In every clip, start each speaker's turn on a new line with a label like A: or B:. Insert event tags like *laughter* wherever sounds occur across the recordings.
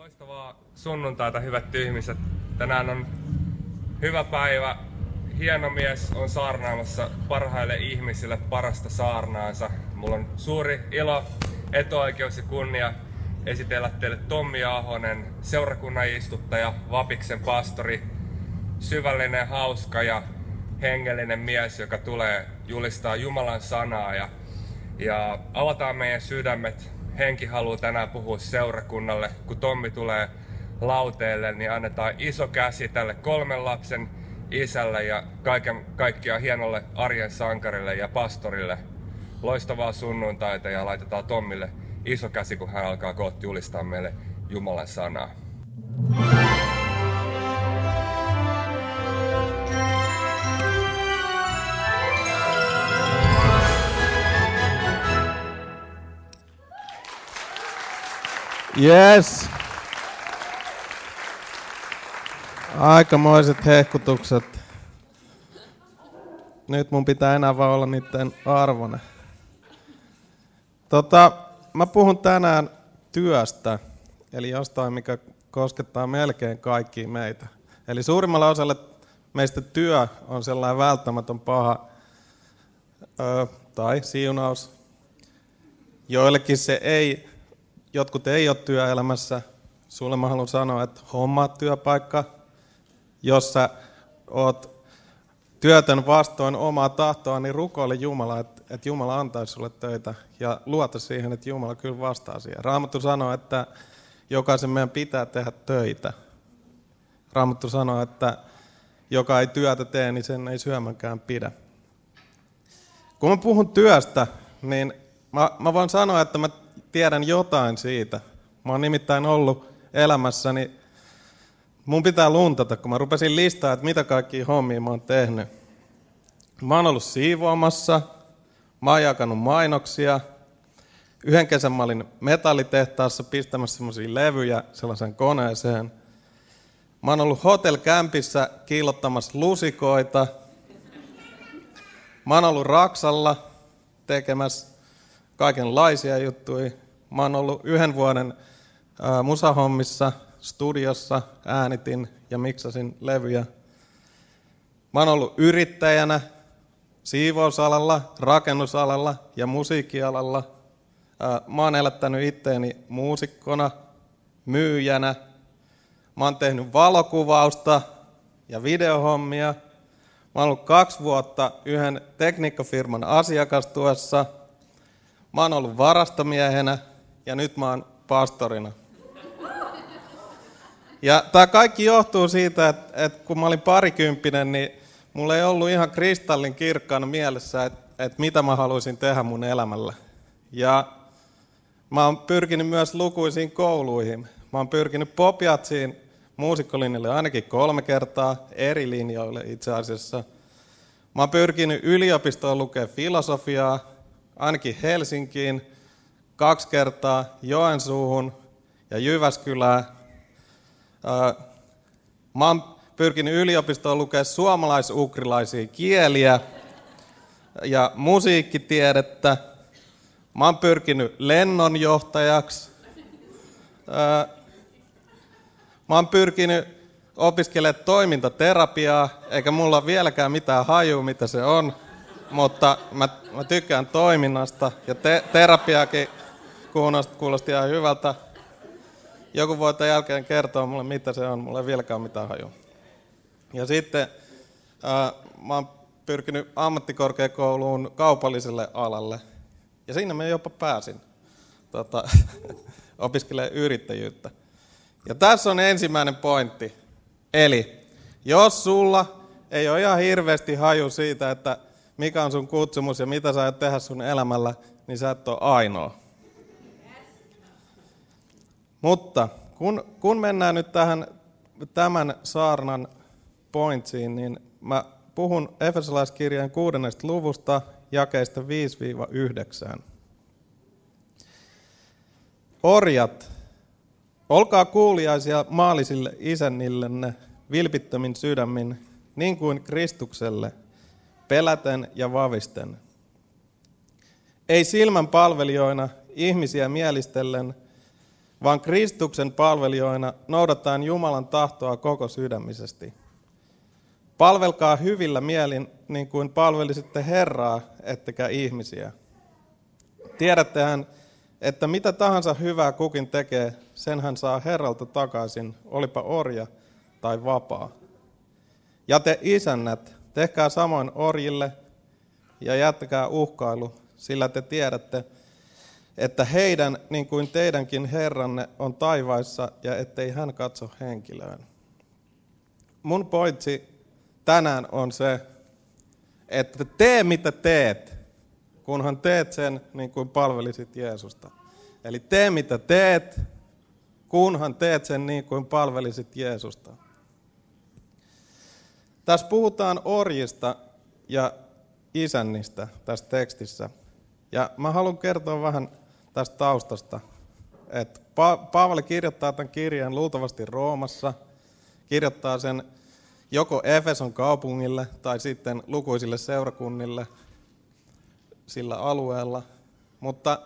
A: Loistavaa sunnuntaita, hyvät ihmiset. Tänään on hyvä päivä. Hieno mies on saarnaamassa parhaille ihmisille parasta saarnaansa. Mulla on suuri ilo, etuoikeus ja kunnia esitellä teille Tommi Ahonen, seurakunnan istuttaja, Vapiksen pastori, syvällinen, hauska ja hengellinen mies, joka tulee julistaa Jumalan sanaa ja, ja avataan meidän sydämet. Henki haluaa tänään puhua seurakunnalle. Kun Tommi tulee lauteelle, niin annetaan iso käsi tälle kolmen lapsen isälle ja kaiken kaikkiaan hienolle arjen sankarille ja pastorille. Loistavaa sunnuntaita ja laitetaan Tommille iso käsi, kun hän alkaa kohti julistaa meille Jumalan sanaa.
B: Yes. Aikamoiset hehkutukset. Nyt mun pitää enää vaan olla niiden arvone. Tota, mä puhun tänään työstä, eli jostain, mikä koskettaa melkein kaikkia meitä. Eli suurimmalla osalla meistä työ on sellainen välttämätön paha ö, tai siunaus. Joillekin se ei jotkut ei ole työelämässä, sulle mä haluan sanoa, että hommaa työpaikka, jossa oot työtön vastoin omaa tahtoa, niin rukoile Jumala, että, että Jumala antaisi sulle töitä ja luota siihen, että Jumala kyllä vastaa siihen. Raamattu sanoo, että jokaisen meidän pitää tehdä töitä. Raamattu sanoo, että joka ei työtä tee, niin sen ei syömänkään pidä. Kun mä puhun työstä, niin mä, mä voin sanoa, että mä tiedän jotain siitä. Mä oon nimittäin ollut elämässäni, mun pitää luntata, kun mä rupesin listaa, että mitä kaikkia hommia mä oon tehnyt. Mä oon ollut siivoamassa, mä oon jakanut mainoksia, yhden kesän mä olin metallitehtaassa pistämässä semmoisia levyjä sellaisen koneeseen. Mä oon ollut hotel kämpissä kiillottamassa lusikoita. Mä oon ollut Raksalla tekemässä kaikenlaisia juttuja. Mä oon ollut yhden vuoden musahommissa, studiossa, äänitin ja miksasin levyjä. Mä oon ollut yrittäjänä, siivousalalla, rakennusalalla ja musiikkialalla. Mä oon elättänyt itteeni muusikkona, myyjänä. Mä oon tehnyt valokuvausta ja videohommia. Mä oon ollut kaksi vuotta yhden tekniikkafirman asiakastuessa – Mä oon ollut varastomiehenä ja nyt mä oon pastorina. Ja tämä kaikki johtuu siitä, että, että kun mä olin parikymppinen, niin mulla ei ollut ihan kristallin kirkkaana mielessä, että, että mitä mä haluaisin tehdä mun elämällä. Ja mä oon pyrkinyt myös lukuisiin kouluihin. Mä oon pyrkinyt Popiatsiin muusikkolinjalle ainakin kolme kertaa, eri linjoille itse asiassa. Mä oon pyrkinyt yliopistoon lukea filosofiaa, ainakin Helsinkiin, kaksi kertaa Joensuuhun ja Jyväskylään. Mä oon pyrkinyt yliopistoon lukea suomalais-ukrilaisia kieliä ja musiikkitiedettä. Mä oon pyrkinyt lennonjohtajaksi. Mä oon pyrkinyt opiskelemaan toimintaterapiaa, eikä mulla vieläkään mitään hajua, mitä se on mutta mä, mä tykkään toiminnasta ja te, terapiakin kuulosti, kuulosti ihan hyvältä. Joku voi tämän jälkeen kertoa mulle, mitä se on. Mulla ei vieläkään mitään hajua. Ja sitten ää, mä oon pyrkinyt ammattikorkeakouluun kaupalliselle alalle. Ja siinä mä jopa pääsin tota, *laughs* opiskelemaan yrittäjyyttä. Ja tässä on ensimmäinen pointti. Eli jos sulla ei ole ihan hirveästi haju siitä, että mikä on sun kutsumus ja mitä sä aiot tehdä sun elämällä, niin sä et ole ainoa. Mutta kun, kun mennään nyt tähän tämän saarnan pointsiin, niin mä puhun Efesolaiskirjan kuudennesta luvusta jakeista 5-9. Orjat, olkaa kuuliaisia maallisille isännillenne vilpittömin sydämin, niin kuin Kristukselle – peläten ja vavisten. Ei silmän palvelijoina ihmisiä mielistellen, vaan Kristuksen palvelijoina noudataan Jumalan tahtoa koko sydämisesti. Palvelkaa hyvillä mielin niin kuin palvelisitte Herraa, ettekä ihmisiä. Tiedättehän, että mitä tahansa hyvää kukin tekee, sen hän saa Herralta takaisin, olipa orja tai vapaa. Ja te isännät, tehkää samoin orjille ja jättäkää uhkailu, sillä te tiedätte, että heidän, niin kuin teidänkin Herranne, on taivaissa ja ettei hän katso henkilöön. Mun pointsi tänään on se, että tee mitä teet, kunhan teet sen niin kuin palvelisit Jeesusta. Eli tee mitä teet, kunhan teet sen niin kuin palvelisit Jeesusta. Tässä puhutaan orjista ja isännistä tässä tekstissä. Ja mä haluan kertoa vähän tästä taustasta. Että pa- Paavali kirjoittaa tämän kirjan luultavasti Roomassa, kirjoittaa sen joko Efeson kaupungille tai sitten lukuisille seurakunnille sillä alueella. Mutta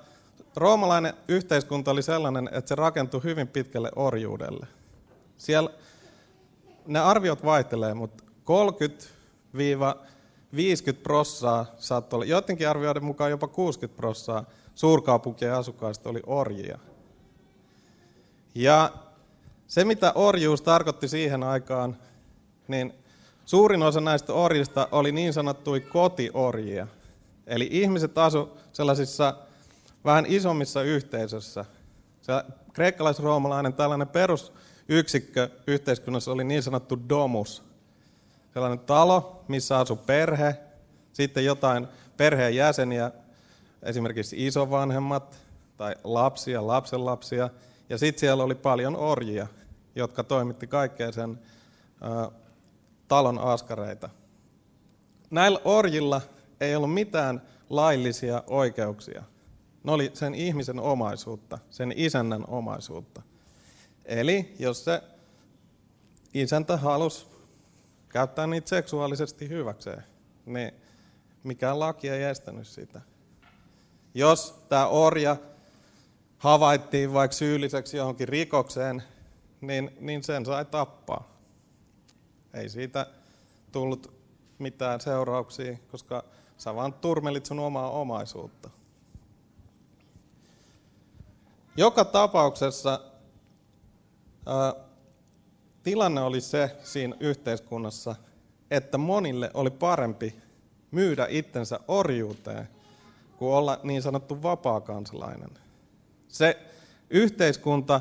B: roomalainen yhteiskunta oli sellainen, että se rakentui hyvin pitkälle orjuudelle. Siellä ne arviot vaihtelee, mutta 30-50 prossaa saattoi olla, joidenkin arvioiden mukaan jopa 60 prossaa suurkaupunkien asukkaista oli orjia. Ja se, mitä orjuus tarkoitti siihen aikaan, niin suurin osa näistä orjista oli niin sanottuja kotiorjia. Eli ihmiset asu sellaisissa vähän isommissa yhteisössä. Se kreikkalais-roomalainen tällainen perusyksikkö yhteiskunnassa oli niin sanottu domus. Sellainen talo, missä asui perhe, sitten jotain perheen jäseniä, esimerkiksi isovanhemmat tai lapsia, lapsenlapsia. Ja sitten siellä oli paljon orjia, jotka toimitti kaikkea sen ä, talon askareita. Näillä orjilla ei ollut mitään laillisia oikeuksia. Ne oli sen ihmisen omaisuutta, sen isännän omaisuutta. Eli jos se isäntä halusi käyttää niitä seksuaalisesti hyväkseen, niin mikään laki ei estänyt sitä. Jos tämä orja havaittiin vaikka syylliseksi johonkin rikokseen, niin, niin sen sai tappaa. Ei siitä tullut mitään seurauksia, koska sä vaan turmelit sun omaa omaisuutta. Joka tapauksessa ää, tilanne oli se siinä yhteiskunnassa, että monille oli parempi myydä itsensä orjuuteen kuin olla niin sanottu vapaa kansalainen. Se yhteiskunta,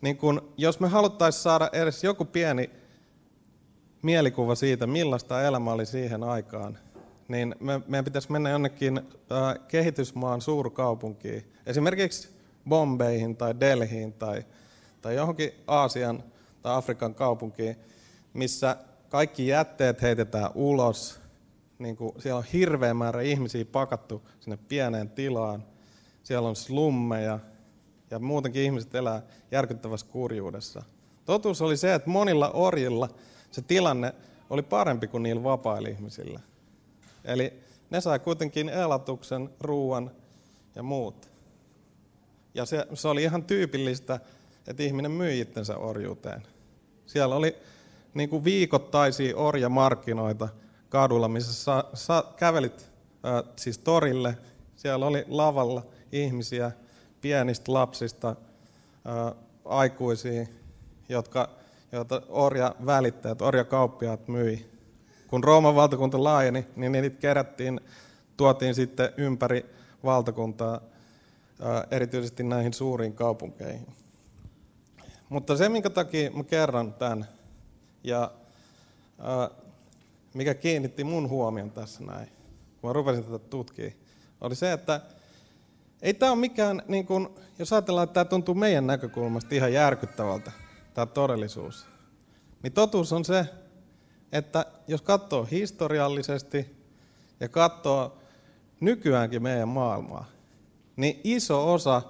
B: niin kun, jos me haluttaisiin saada edes joku pieni mielikuva siitä, millaista elämä oli siihen aikaan, niin me, meidän pitäisi mennä jonnekin äh, kehitysmaan suurkaupunkiin, esimerkiksi Bombeihin tai Delhiin tai, tai johonkin Aasian tai Afrikan kaupunkiin, missä kaikki jätteet heitetään ulos, niin kuin siellä on hirveä määrä ihmisiä pakattu sinne pieneen tilaan, siellä on slummeja ja muutenkin ihmiset elää järkyttävässä kurjuudessa. Totuus oli se, että monilla orjilla se tilanne oli parempi kuin niillä vapailla ihmisillä. Eli ne sai kuitenkin elatuksen, ruoan ja muut. Ja se, se oli ihan tyypillistä, että ihminen myi itsensä orjuuteen. Siellä oli niin kuin viikoittaisia orjamarkkinoita kadulla, missä sa, sa, kävelit ää, siis torille. Siellä oli lavalla ihmisiä, pienistä lapsista, ää, aikuisia, jotka, joita orja välittäjät, orjakauppiaat myi. Kun Rooman valtakunta laajeni, niin niitä kerättiin, tuotiin sitten ympäri valtakuntaa, erityisesti näihin suuriin kaupunkeihin. Mutta se, minkä takia mä kerron tämän, ja ää, mikä kiinnitti mun huomion tässä näin, kun mä rupesin tätä tutkia, oli se, että ei tämä ole mikään, niin kun, jos ajatellaan, että tämä tuntuu meidän näkökulmasta ihan järkyttävältä, tämä todellisuus, niin totuus on se, että jos katsoo historiallisesti ja katsoo nykyäänkin meidän maailmaa, niin iso osa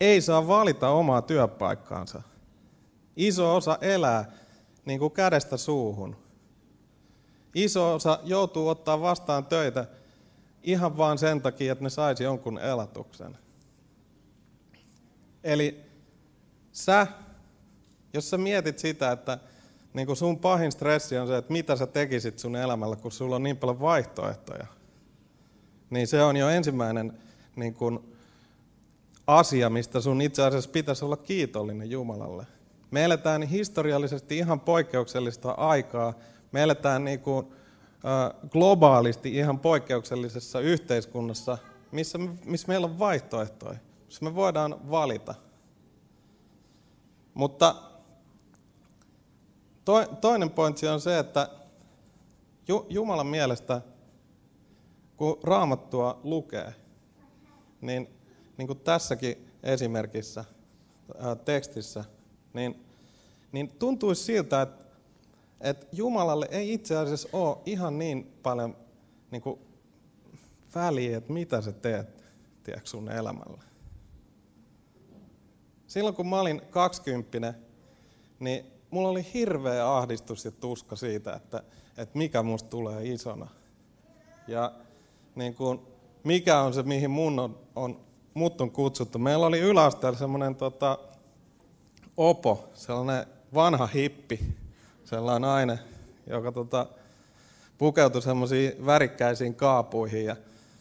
B: ei saa valita omaa työpaikkaansa. Iso osa elää niin kuin kädestä suuhun. Iso osa joutuu ottaa vastaan töitä ihan vain sen takia, että ne saisi jonkun elatuksen. Eli sä, jos sä mietit sitä, että niin kuin sun pahin stressi on se, että mitä sä tekisit sun elämällä, kun sulla on niin paljon vaihtoehtoja, niin se on jo ensimmäinen niin kuin, asia, mistä sun itse asiassa pitäisi olla kiitollinen Jumalalle. Me eletään historiallisesti ihan poikkeuksellista aikaa. Me eletään niin kuin, äh, globaalisti ihan poikkeuksellisessa yhteiskunnassa, missä, missä meillä on vaihtoehtoja, missä me voidaan valita. Mutta to, toinen pointti on se, että Jumalan mielestä, kun raamattua lukee, niin, niin kuin tässäkin esimerkissä, tekstissä, niin, niin tuntuisi siltä, että, että Jumalalle ei itse asiassa ole ihan niin paljon niin kuin väliä, että mitä sä teet tiedätkö, sun elämällä. Silloin kun mä olin 20, niin mulla oli hirveä ahdistus ja tuska siitä, että, että mikä musta tulee isona. Ja niin kuin, mikä on se, mihin mun on, on, mut on kutsuttu. Meillä oli yläasteella semmoinen tota, opo, sellainen vanha hippi, sellainen nainen, joka tota, pukeutui semmoisiin värikkäisiin kaapuihin. Ja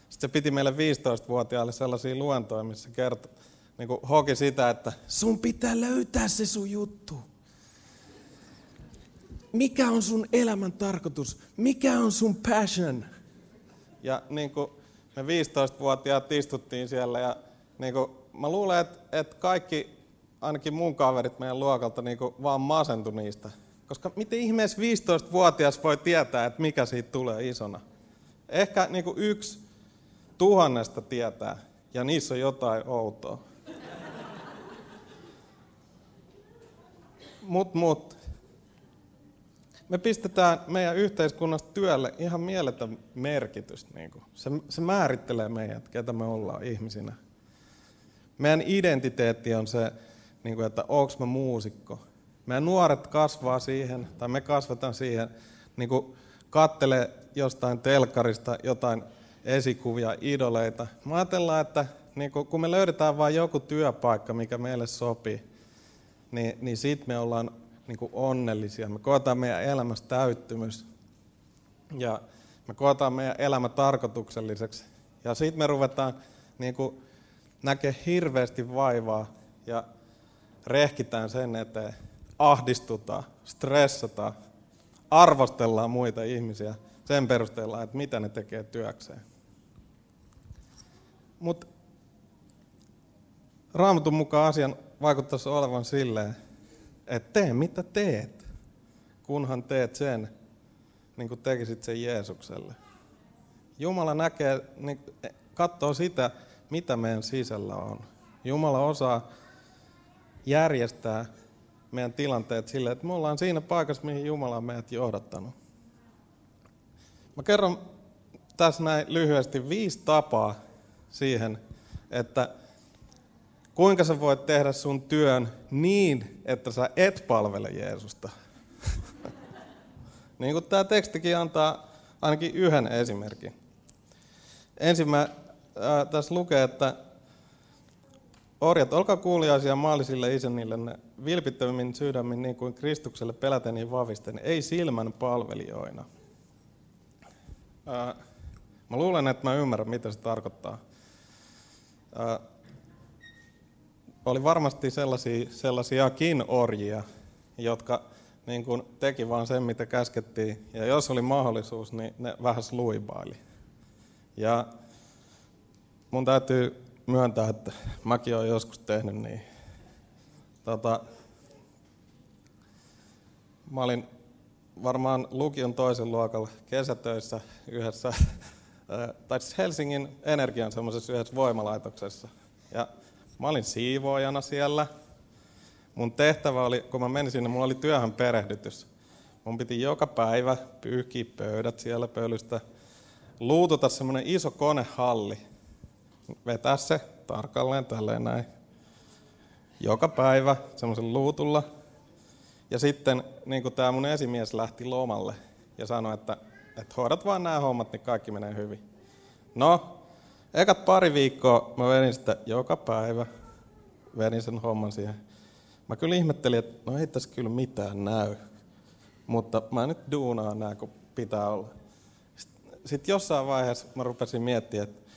B: sitten se piti meille 15-vuotiaille sellaisia luentoja, missä kertoi, niin kuin hoki sitä, että sun pitää löytää se sun juttu. Mikä on sun elämän tarkoitus? Mikä on sun passion? Ja niin kuin me 15-vuotiaat istuttiin siellä ja niin kuin, mä luulen, että, että kaikki, ainakin mun kaverit meidän luokalta, niin kuin, vaan masentu niistä. Koska miten ihmeessä 15-vuotias voi tietää, että mikä siitä tulee isona? Ehkä niin kuin yksi tuhannesta tietää, ja niissä on jotain outoa. Mut, mut. Me pistetään meidän yhteiskunnasta työlle ihan mieletön merkitys. Niin kuin. Se, se määrittelee meidät, ketä me ollaan ihmisinä. Meidän identiteetti on se, niin kuin, että onko mä muusikko. Meidän nuoret kasvaa siihen, tai me kasvataan siihen, niin kuin kattelee jostain telkkarista jotain esikuvia, idoleita. Mä ajatellaan, että niin kun me löydetään vain joku työpaikka, mikä meille sopii, niin, niin siitä me ollaan niin onnellisia. Me koetaan meidän elämässä täyttymys ja me koetaan meidän elämä tarkoitukselliseksi. Ja sitten me ruvetaan niin näkemään hirveästi vaivaa ja rehkitään sen eteen, ahdistutaan, stressataan, arvostellaan muita ihmisiä sen perusteella, että mitä ne tekee työkseen. Mutta Raamatun mukaan asian vaikuttaisi olevan silleen, että tee mitä teet, kunhan teet sen, niin kuin tekisit sen Jeesukselle. Jumala näkee, niin katsoo sitä, mitä meidän sisällä on. Jumala osaa järjestää meidän tilanteet silleen, että me ollaan siinä paikassa, mihin Jumala on meidät johdattanut. Mä kerron tässä näin lyhyesti viisi tapaa siihen, että kuinka sä voit tehdä sun työn niin, että sä et palvele Jeesusta. *laughs* niin kuin tämä tekstikin antaa ainakin yhden esimerkin. Ensin mä, ää, tässä lukee, että Orjat, olkaa kuuliaisia maallisille isännille vilpittömmin sydämin niin kuin Kristukselle peläten ja vavisten, ei silmän palvelijoina. Ää, mä luulen, että mä ymmärrän, mitä se tarkoittaa. Ää, oli varmasti sellaisia, sellaisiakin orjia, jotka niin kuin teki vaan sen, mitä käskettiin. Ja jos oli mahdollisuus, niin ne vähän sluibaili. Ja mun täytyy myöntää, että mäkin olen joskus tehnyt niin. Tota, mä olin varmaan lukion toisen luokalla kesätöissä yhdessä, *laughs* tai siis Helsingin Energian semmoisessa yhdessä voimalaitoksessa. Ja Mä olin siivoojana siellä. Mun tehtävä oli, kun mä menin sinne, mulla oli työhön perehdytys. Mun piti joka päivä pyyhkiä pöydät siellä pölystä, luututa semmoinen iso konehalli, vetää se tarkalleen tälleen näin. Joka päivä semmoisen luutulla. Ja sitten niin tämä mun esimies lähti lomalle ja sanoi, että, että hoidat vaan nämä hommat, niin kaikki menee hyvin. No, Ekat pari viikkoa mä vedin sitä joka päivä, vedin sen homman siihen. mä kyllä ihmettelin, että no ei tässä kyllä mitään näy. Mutta mä nyt duunaan nämä, kun pitää olla. Sitten jossain vaiheessa mä rupesin miettimään, että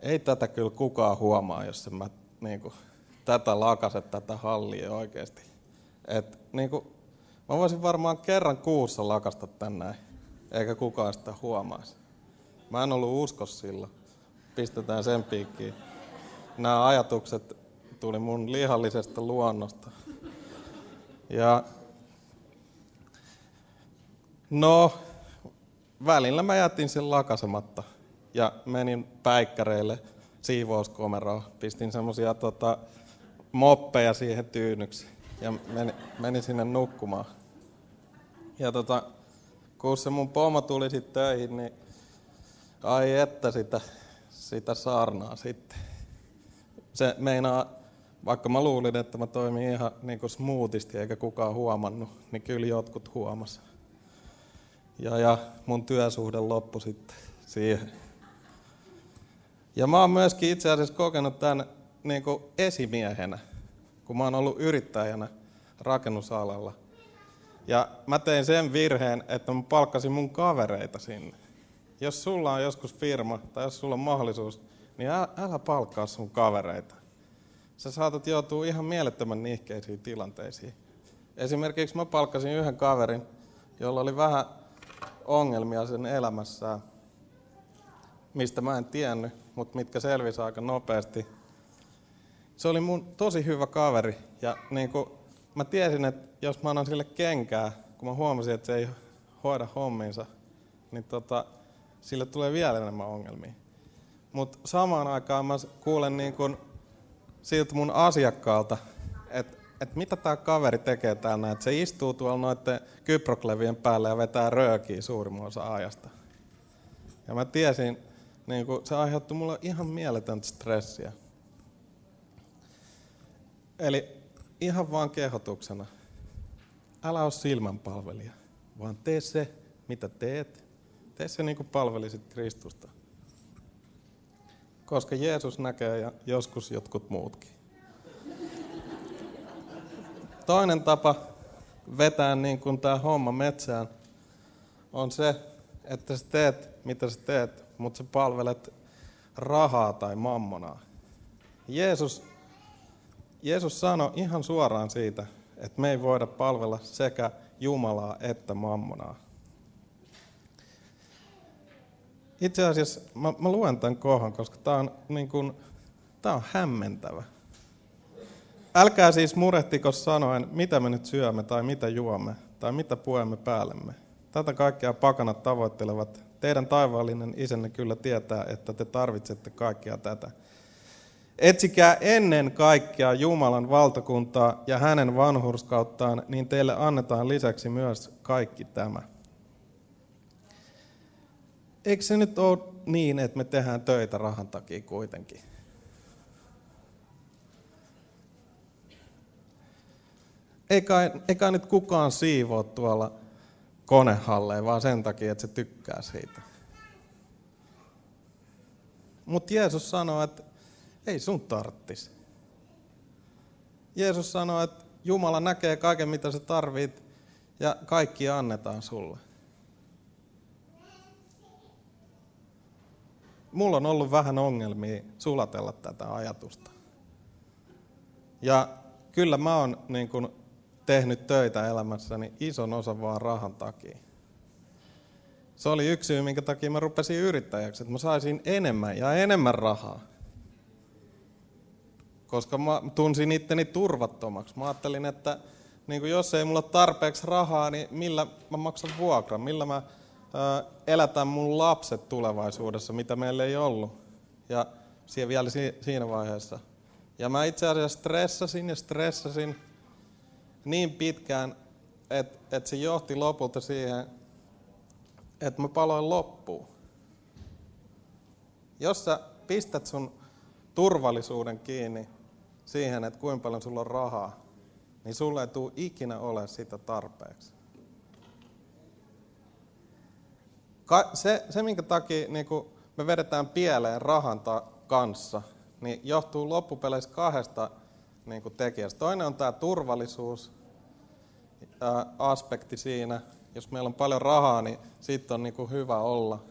B: ei tätä kyllä kukaan huomaa, jos en mä niin kuin, tätä lakase, tätä hallia oikeasti. Et, niin kuin, mä voisin varmaan kerran kuussa lakasta tänne, eikä kukaan sitä huomaisi. Mä en ollut usko silloin. Pistetään sen piikkiin. Nämä ajatukset tuli mun lihallisesta luonnosta. Ja no, välillä mä jätin sen lakasematta ja menin päikkäreille siivouskomeroon. Pistin semmosia tota, moppeja siihen tyynyksi ja menin, menin sinne nukkumaan. Ja tota, kun se mun pomo tuli sitten töihin, niin ai että sitä, sitä saarnaa sitten. Se meinaa, vaikka mä luulin, että mä toimin ihan niin kuin smoothisti eikä kukaan huomannut, niin kyllä jotkut huomas. Ja, ja mun työsuhde loppui sitten siihen. Ja mä oon myöskin itse asiassa kokenut tämän niin kuin esimiehenä, kun mä oon ollut yrittäjänä rakennusalalla. Ja mä tein sen virheen, että mä palkkasin mun kavereita sinne. Jos sulla on joskus firma tai jos sulla on mahdollisuus, niin älä palkkaa sun kavereita. Sä saatat joutua ihan mielettömän nihkeisiin tilanteisiin. Esimerkiksi mä palkkasin yhden kaverin, jolla oli vähän ongelmia sen elämässään, mistä mä en tiennyt, mutta mitkä selvisi aika nopeasti. Se oli mun tosi hyvä kaveri ja niin kuin mä tiesin, että jos mä annan sille kenkää, kun mä huomasin, että se ei hoida homminsa, niin tota, sille tulee vielä enemmän ongelmia. Mutta samaan aikaan mä kuulen niin kun siltä mun asiakkaalta, että et mitä tämä kaveri tekee täällä, että se istuu tuolla noiden kyproklevien päällä ja vetää röökiä suurimman osa ajasta. Ja mä tiesin, niin kun se aiheutti mulle ihan mieletöntä stressiä. Eli ihan vaan kehotuksena, älä ole silmänpalvelija, vaan tee se, mitä teet. Tee se niin palvelisit Kristusta. Koska Jeesus näkee ja joskus jotkut muutkin. Toinen tapa vetää niin kuin tämä homma metsään on se, että sä teet, mitä sä teet, mutta sä palvelet rahaa tai mammonaa. Jeesus, Jeesus sanoi ihan suoraan siitä, että me ei voida palvella sekä Jumalaa että mammonaa. Itse asiassa mä, mä luen tämän kohdan, koska tämä on, niin kuin, tää on hämmentävä. Älkää siis murehtiko sanoen, mitä me nyt syömme tai mitä juomme tai mitä puemme päällemme. Tätä kaikkea pakanat tavoittelevat. Teidän taivaallinen isänne kyllä tietää, että te tarvitsette kaikkea tätä. Etsikää ennen kaikkea Jumalan valtakuntaa ja hänen vanhurskauttaan, niin teille annetaan lisäksi myös kaikki tämä. Eikö se nyt ole niin, että me tehdään töitä rahan takia kuitenkin? Eikä, eikä nyt kukaan siivoo tuolla konehalleen, vaan sen takia, että se tykkää siitä. Mutta Jeesus sanoo, että ei sun tarttis. Jeesus sanoo, että Jumala näkee kaiken, mitä sä tarvit, ja kaikki annetaan sulle. Mulla on ollut vähän ongelmia sulatella tätä ajatusta. Ja kyllä mä oon niin kun, tehnyt töitä elämässäni ison osan vaan rahan takia. Se oli yksi syy, minkä takia mä rupesin yrittäjäksi, että mä saisin enemmän ja enemmän rahaa koska mä tunsin itteni turvattomaksi. Mä ajattelin, että niin jos ei mulla ole tarpeeksi rahaa, niin millä mä maksan vuokran, millä mä ää, elätän mun lapset tulevaisuudessa, mitä meillä ei ollut. Ja siellä vielä siinä vaiheessa. Ja mä itse asiassa stressasin ja stressasin niin pitkään, että et se johti lopulta siihen, että mä paloin loppuun. Jos sä pistät sun turvallisuuden kiinni siihen, että kuinka paljon sulla on rahaa, niin sulle ei tule ikinä ole sitä tarpeeksi. Ka- se, se, minkä takia niin me vedetään pieleen rahan ta- kanssa, niin johtuu loppupeleissä kahdesta niin tekijästä. Toinen on tämä turvallisuus ää, aspekti siinä. Jos meillä on paljon rahaa, niin siitä on niin hyvä olla.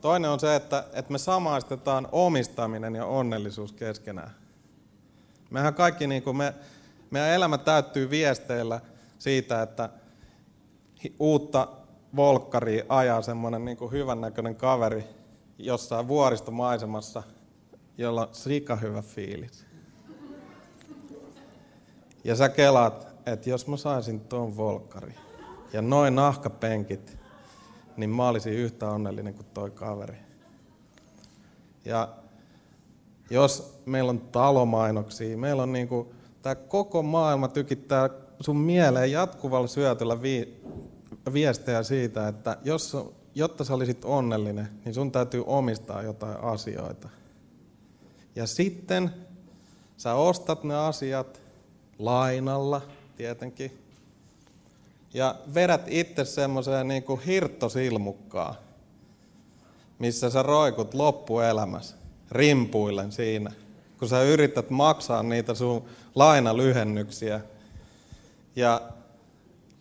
B: Toinen on se, että, että me samaistetaan omistaminen ja onnellisuus keskenään. Mehän kaikki, niin kuin me, meidän elämä täyttyy viesteillä siitä, että uutta volkkaria ajaa semmoinen niin hyvännäköinen kaveri jossain vuoristomaisemassa, jolla on sika hyvä fiilis. Ja sä kelaat, että jos mä saisin tuon volkkari ja noin nahkapenkit, niin mä olisin yhtä onnellinen kuin toi kaveri. Ja jos meillä on talomainoksia, meillä on niinku, tämä koko maailma tykittää sun mieleen jatkuvalla syötöllä viestejä siitä, että jos, jotta sä olisit onnellinen, niin sun täytyy omistaa jotain asioita. Ja sitten sä ostat ne asiat lainalla tietenkin, ja vedät itse semmoiseen niin kuin hirttosilmukkaan, missä sä roikut loppuelämässä rimpuillen siinä, kun sä yrität maksaa niitä sun lainalyhennyksiä ja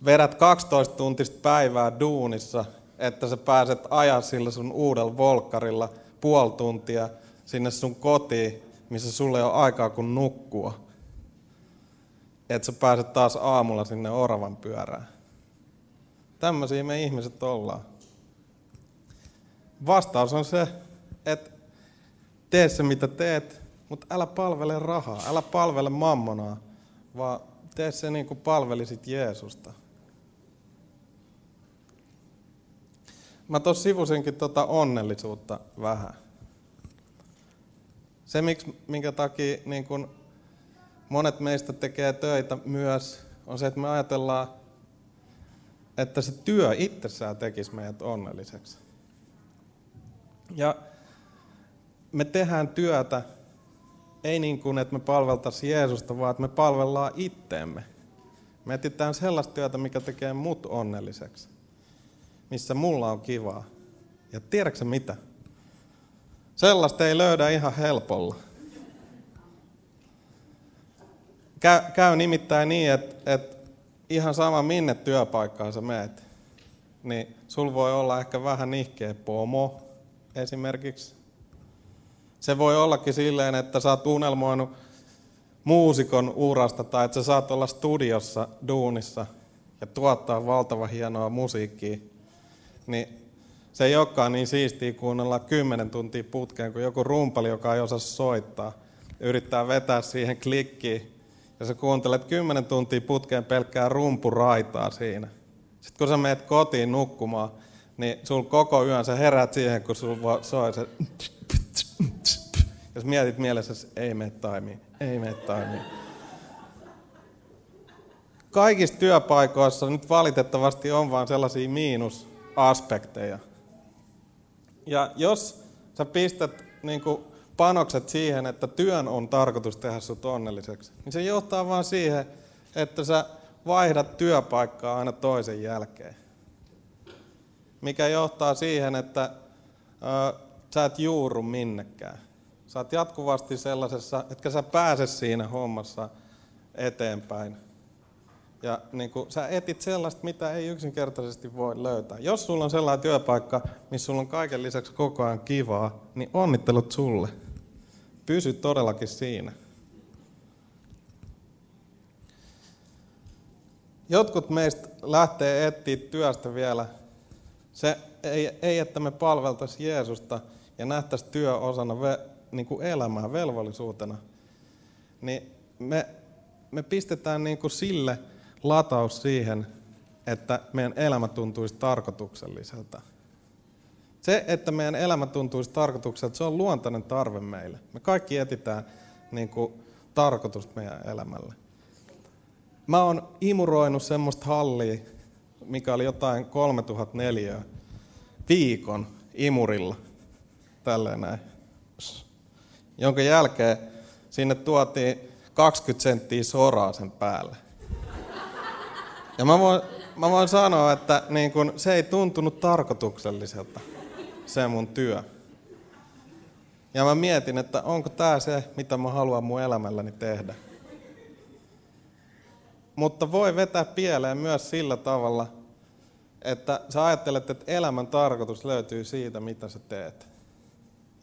B: vedät 12 tuntista päivää duunissa, että sä pääset ajaa sillä sun uudella volkkarilla puoli tuntia sinne sun kotiin, missä sulle ole aikaa kuin nukkua. Että sä pääset taas aamulla sinne oravan pyörään. Tämmöisiä me ihmiset ollaan. Vastaus on se, että tee se mitä teet, mutta älä palvele rahaa, älä palvele mammonaa, vaan tee se niin kuin palvelisit Jeesusta. Mä tuossa sivusinkin tuota onnellisuutta vähän. Se, miksi, minkä takia niin kun monet meistä tekee töitä myös, on se, että me ajatellaan, että se työ itsessään tekisi meidät onnelliseksi. Ja me tehdään työtä ei niin kuin, että me palveltaisiin Jeesusta, vaan että me palvellaan itteemme. Me etsitään sellaista työtä, mikä tekee mut onnelliseksi. Missä mulla on kivaa. Ja tiedätkö mitä? Sellaista ei löydä ihan helpolla. Käy, käy nimittäin niin, että, että ihan sama minne työpaikkaan sä meet, niin sul voi olla ehkä vähän nihkeä pomo esimerkiksi. Se voi ollakin silleen, että sä oot unelmoinut muusikon urasta tai että sä saat olla studiossa duunissa ja tuottaa valtava hienoa musiikkia, niin se ei olekaan niin siistiä kuunnella kymmenen tuntia putkeen kuin joku rumpali, joka ei osaa soittaa. Yrittää vetää siihen klikkiin ja sä kuuntelet kymmenen tuntia putkeen pelkkää rumpuraitaa siinä. Sitten kun sä meet kotiin nukkumaan, niin sul koko yön sä herät siihen, kun sul soi se... Jos mietit mielessä, ei mene taimiin, ei mene taimiin. Kaikissa työpaikoissa nyt valitettavasti on vain sellaisia miinusaspekteja. Ja jos sä pistät niin kuin panokset siihen, että työn on tarkoitus tehdä sut onnelliseksi, niin se johtaa vaan siihen, että sä vaihdat työpaikkaa aina toisen jälkeen. Mikä johtaa siihen, että ö, sä et juuru minnekään. Sä oot jatkuvasti sellaisessa, etkä sä pääse siinä hommassa eteenpäin. Ja niin kun, sä etit sellaista, mitä ei yksinkertaisesti voi löytää. Jos sulla on sellainen työpaikka, missä sulla on kaiken lisäksi koko ajan kivaa, niin onnittelut sulle. Pysy todellakin siinä. Jotkut meistä lähtee etsiä työstä vielä. Se ei, ei että me palveltaisiin Jeesusta ja nähtäisiin työ osana ve, niin kuin elämää, velvollisuutena. Niin me, me pistetään niin kuin sille lataus siihen, että meidän elämä tuntuisi tarkoitukselliselta. Se, että meidän elämä tuntuisi tarkoitukselta, se on luontainen tarve meille. Me kaikki etitään niin kuin, tarkoitusta meidän elämälle. Mä oon imuroinut semmoista hallia, mikä oli jotain 3004 viikon imurilla. Tälleen näin. Jonka jälkeen sinne tuotiin 20 senttiä soraa sen päälle. Ja mä voin, mä voin sanoa, että niin kun, se ei tuntunut tarkoitukselliselta se mun työ. Ja mä mietin, että onko tämä se, mitä mä haluan mun elämälläni tehdä. mutta voi vetää pieleen myös sillä tavalla, että sä ajattelet, että elämän tarkoitus löytyy siitä, mitä sä teet.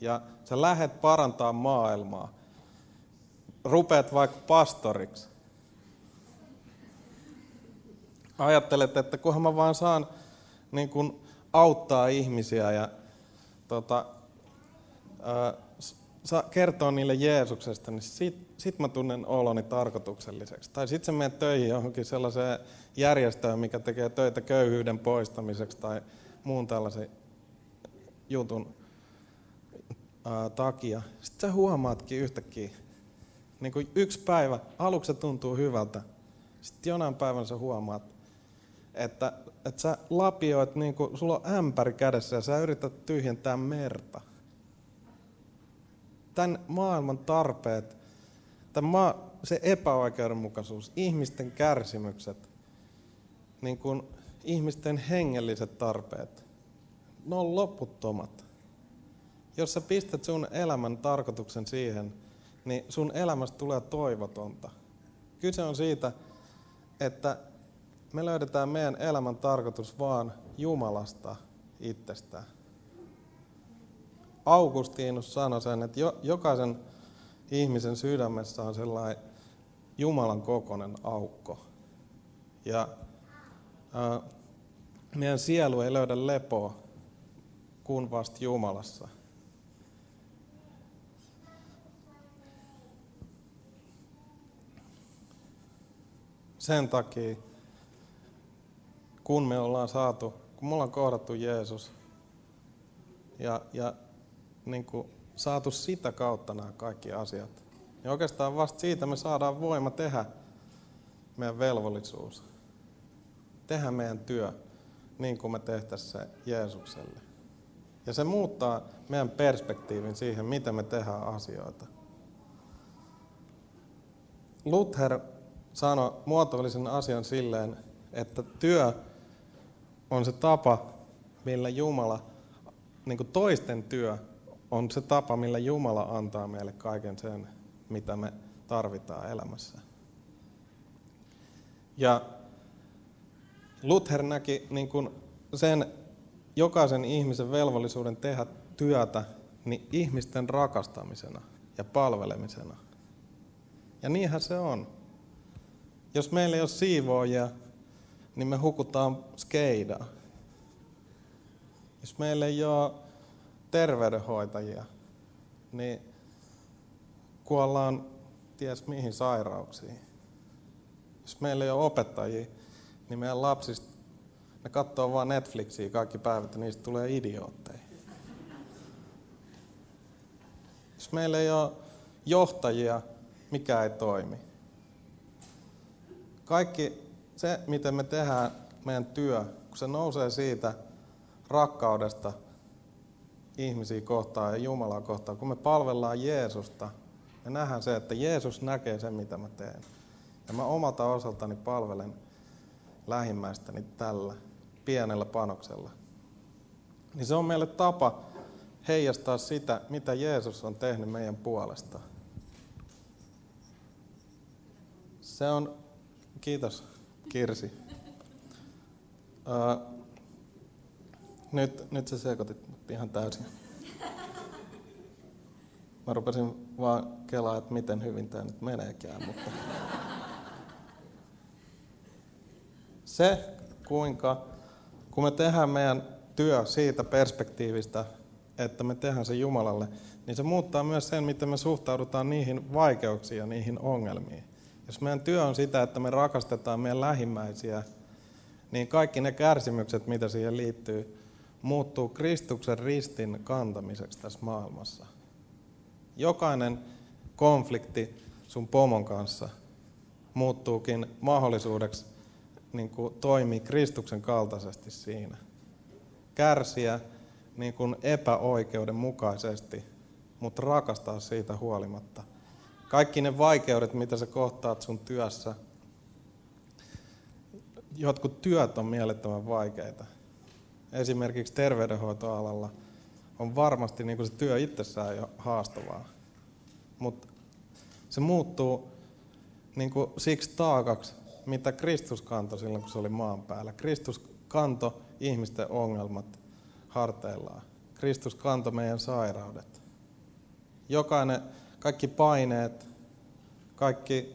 B: Ja sä lähet parantaa maailmaa. Rupeat vaikka pastoriksi. Ajattelet, että kunhan mä vaan saan niin kun, auttaa ihmisiä ja tota, ää, sa, kertoo niille Jeesuksesta, niin sit, sit mä tunnen oloni tarkoitukselliseksi. Tai sit sä menet töihin johonkin sellaiseen järjestöön, mikä tekee töitä köyhyyden poistamiseksi tai muun tällaisen jutun ää, takia. Sitten sä huomaatkin yhtäkkiä, niin kuin yksi päivä, aluksi se tuntuu hyvältä, sitten jonain päivänä sä huomaat, että, että sä lapioit, niin kuin, sulla on ämpäri kädessä ja sä yrität tyhjentää merta. Tämän maailman tarpeet, tämän maa, se epäoikeudenmukaisuus, ihmisten kärsimykset, niin kuin ihmisten hengelliset tarpeet, ne on loputtomat. Jos sä pistät sun elämän tarkoituksen siihen, niin sun elämästä tulee toivotonta. Kyse on siitä, että me löydetään meidän elämän tarkoitus vaan Jumalasta itsestään. Augustinus sanoi sen, että jokaisen ihmisen sydämessä on sellainen Jumalan kokoinen aukko. Ja ää, meidän sielu ei löydä lepoa kuin vasta Jumalassa. Sen takia, kun me ollaan saatu, kun me ollaan kohdattu Jeesus ja, ja niin kuin saatu sitä kautta nämä kaikki asiat, niin oikeastaan vasta siitä me saadaan voima tehdä meidän velvollisuus. Tehdä meidän työ niin kuin me tehtäisiin se Jeesukselle. Ja se muuttaa meidän perspektiivin siihen, miten me tehdään asioita. Luther sanoi, muotoilisen asian silleen, että työ on se tapa, millä Jumala, niin kuin toisten työ, on se tapa, millä Jumala antaa meille kaiken sen, mitä me tarvitaan elämässä. Ja Luther näki niin kuin sen jokaisen ihmisen velvollisuuden tehdä työtä niin ihmisten rakastamisena ja palvelemisena. Ja niinhän se on. Jos meillä ei ole siivoojia, niin me hukutaan skeidaa. Jos meillä ei ole terveydenhoitajia, niin kuollaan ties mihin sairauksiin. Jos meillä ei ole opettajia, niin meidän lapsista, ne katsoo vaan Netflixiä kaikki päivät ja niistä tulee idiootteja. Jos meillä ei ole johtajia, mikä ei toimi. Kaikki se, miten me tehdään meidän työ, kun se nousee siitä rakkaudesta ihmisiä kohtaan ja Jumalaa kohtaan, kun me palvellaan Jeesusta, me nähdään se, että Jeesus näkee sen, mitä mä teen. Ja mä omalta osaltani palvelen lähimmäistäni tällä pienellä panoksella. Niin se on meille tapa heijastaa sitä, mitä Jeesus on tehnyt meidän puolesta. Se on, kiitos Kirsi. Uh, nyt, nyt sä sekoitit ihan täysin. Mä rupesin vaan kelaa, että miten hyvin tämä nyt meneekään, mutta... Se, kuinka, kun me tehdään meidän työ siitä perspektiivistä, että me tehdään se Jumalalle, niin se muuttaa myös sen, miten me suhtaudutaan niihin vaikeuksiin ja niihin ongelmiin. Jos meidän työ on sitä, että me rakastetaan meidän lähimmäisiä, niin kaikki ne kärsimykset, mitä siihen liittyy, muuttuu Kristuksen ristin kantamiseksi tässä maailmassa. Jokainen konflikti sun pomon kanssa muuttuukin mahdollisuudeksi niin kuin toimii Kristuksen kaltaisesti siinä. Kärsiä niin kuin epäoikeudenmukaisesti, mutta rakastaa siitä huolimatta. Kaikki ne vaikeudet, mitä sä kohtaat sun työssä, jotkut työt on mielettömän vaikeita. Esimerkiksi terveydenhoitoalalla on varmasti niin se työ itsessään jo haastavaa. Mutta se muuttuu niin kuin siksi taakaksi, mitä Kristus kantoi silloin, kun se oli maan päällä. Kristus kantoi ihmisten ongelmat harteillaan. Kristus kantoi meidän sairaudet. Jokainen, kaikki paineet, kaikki,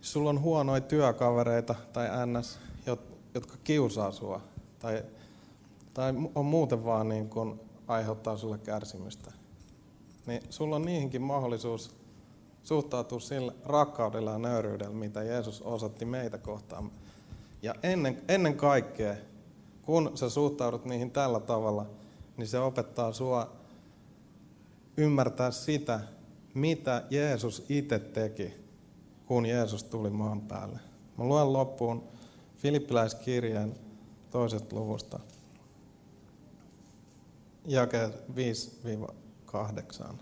B: sulla on huonoja työkavereita tai ns, jotka kiusaa sua tai, tai on muuten vaan niin kuin aiheuttaa sulle kärsimystä, niin sulla on niihinkin mahdollisuus suhtautua sillä rakkaudella ja nöyryydellä, mitä Jeesus osoitti meitä kohtaan. Ja ennen, ennen kaikkea, kun sä suhtaudut niihin tällä tavalla, niin se opettaa sua ymmärtää sitä, mitä Jeesus itse teki, kun Jeesus tuli maan päälle. Mä luen loppuun Filippiläiskirjeen toisesta luvusta, jakeet 5-8.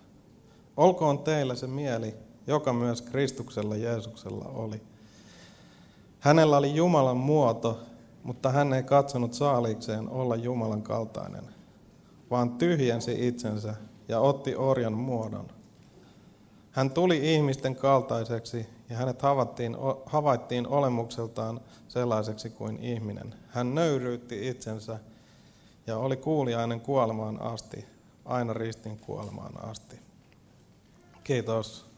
B: Olkoon teillä se mieli, joka myös Kristuksella Jeesuksella oli. Hänellä oli Jumalan muoto, mutta hän ei katsonut saaliikseen olla Jumalan kaltainen, vaan tyhjensi itsensä ja otti orjan muodon. Hän tuli ihmisten kaltaiseksi ja hänet havaittiin, havaittiin olemukseltaan sellaiseksi kuin ihminen. Hän nöyryytti itsensä ja oli kuuliainen kuolemaan asti, aina ristin kuolemaan asti. Kiitos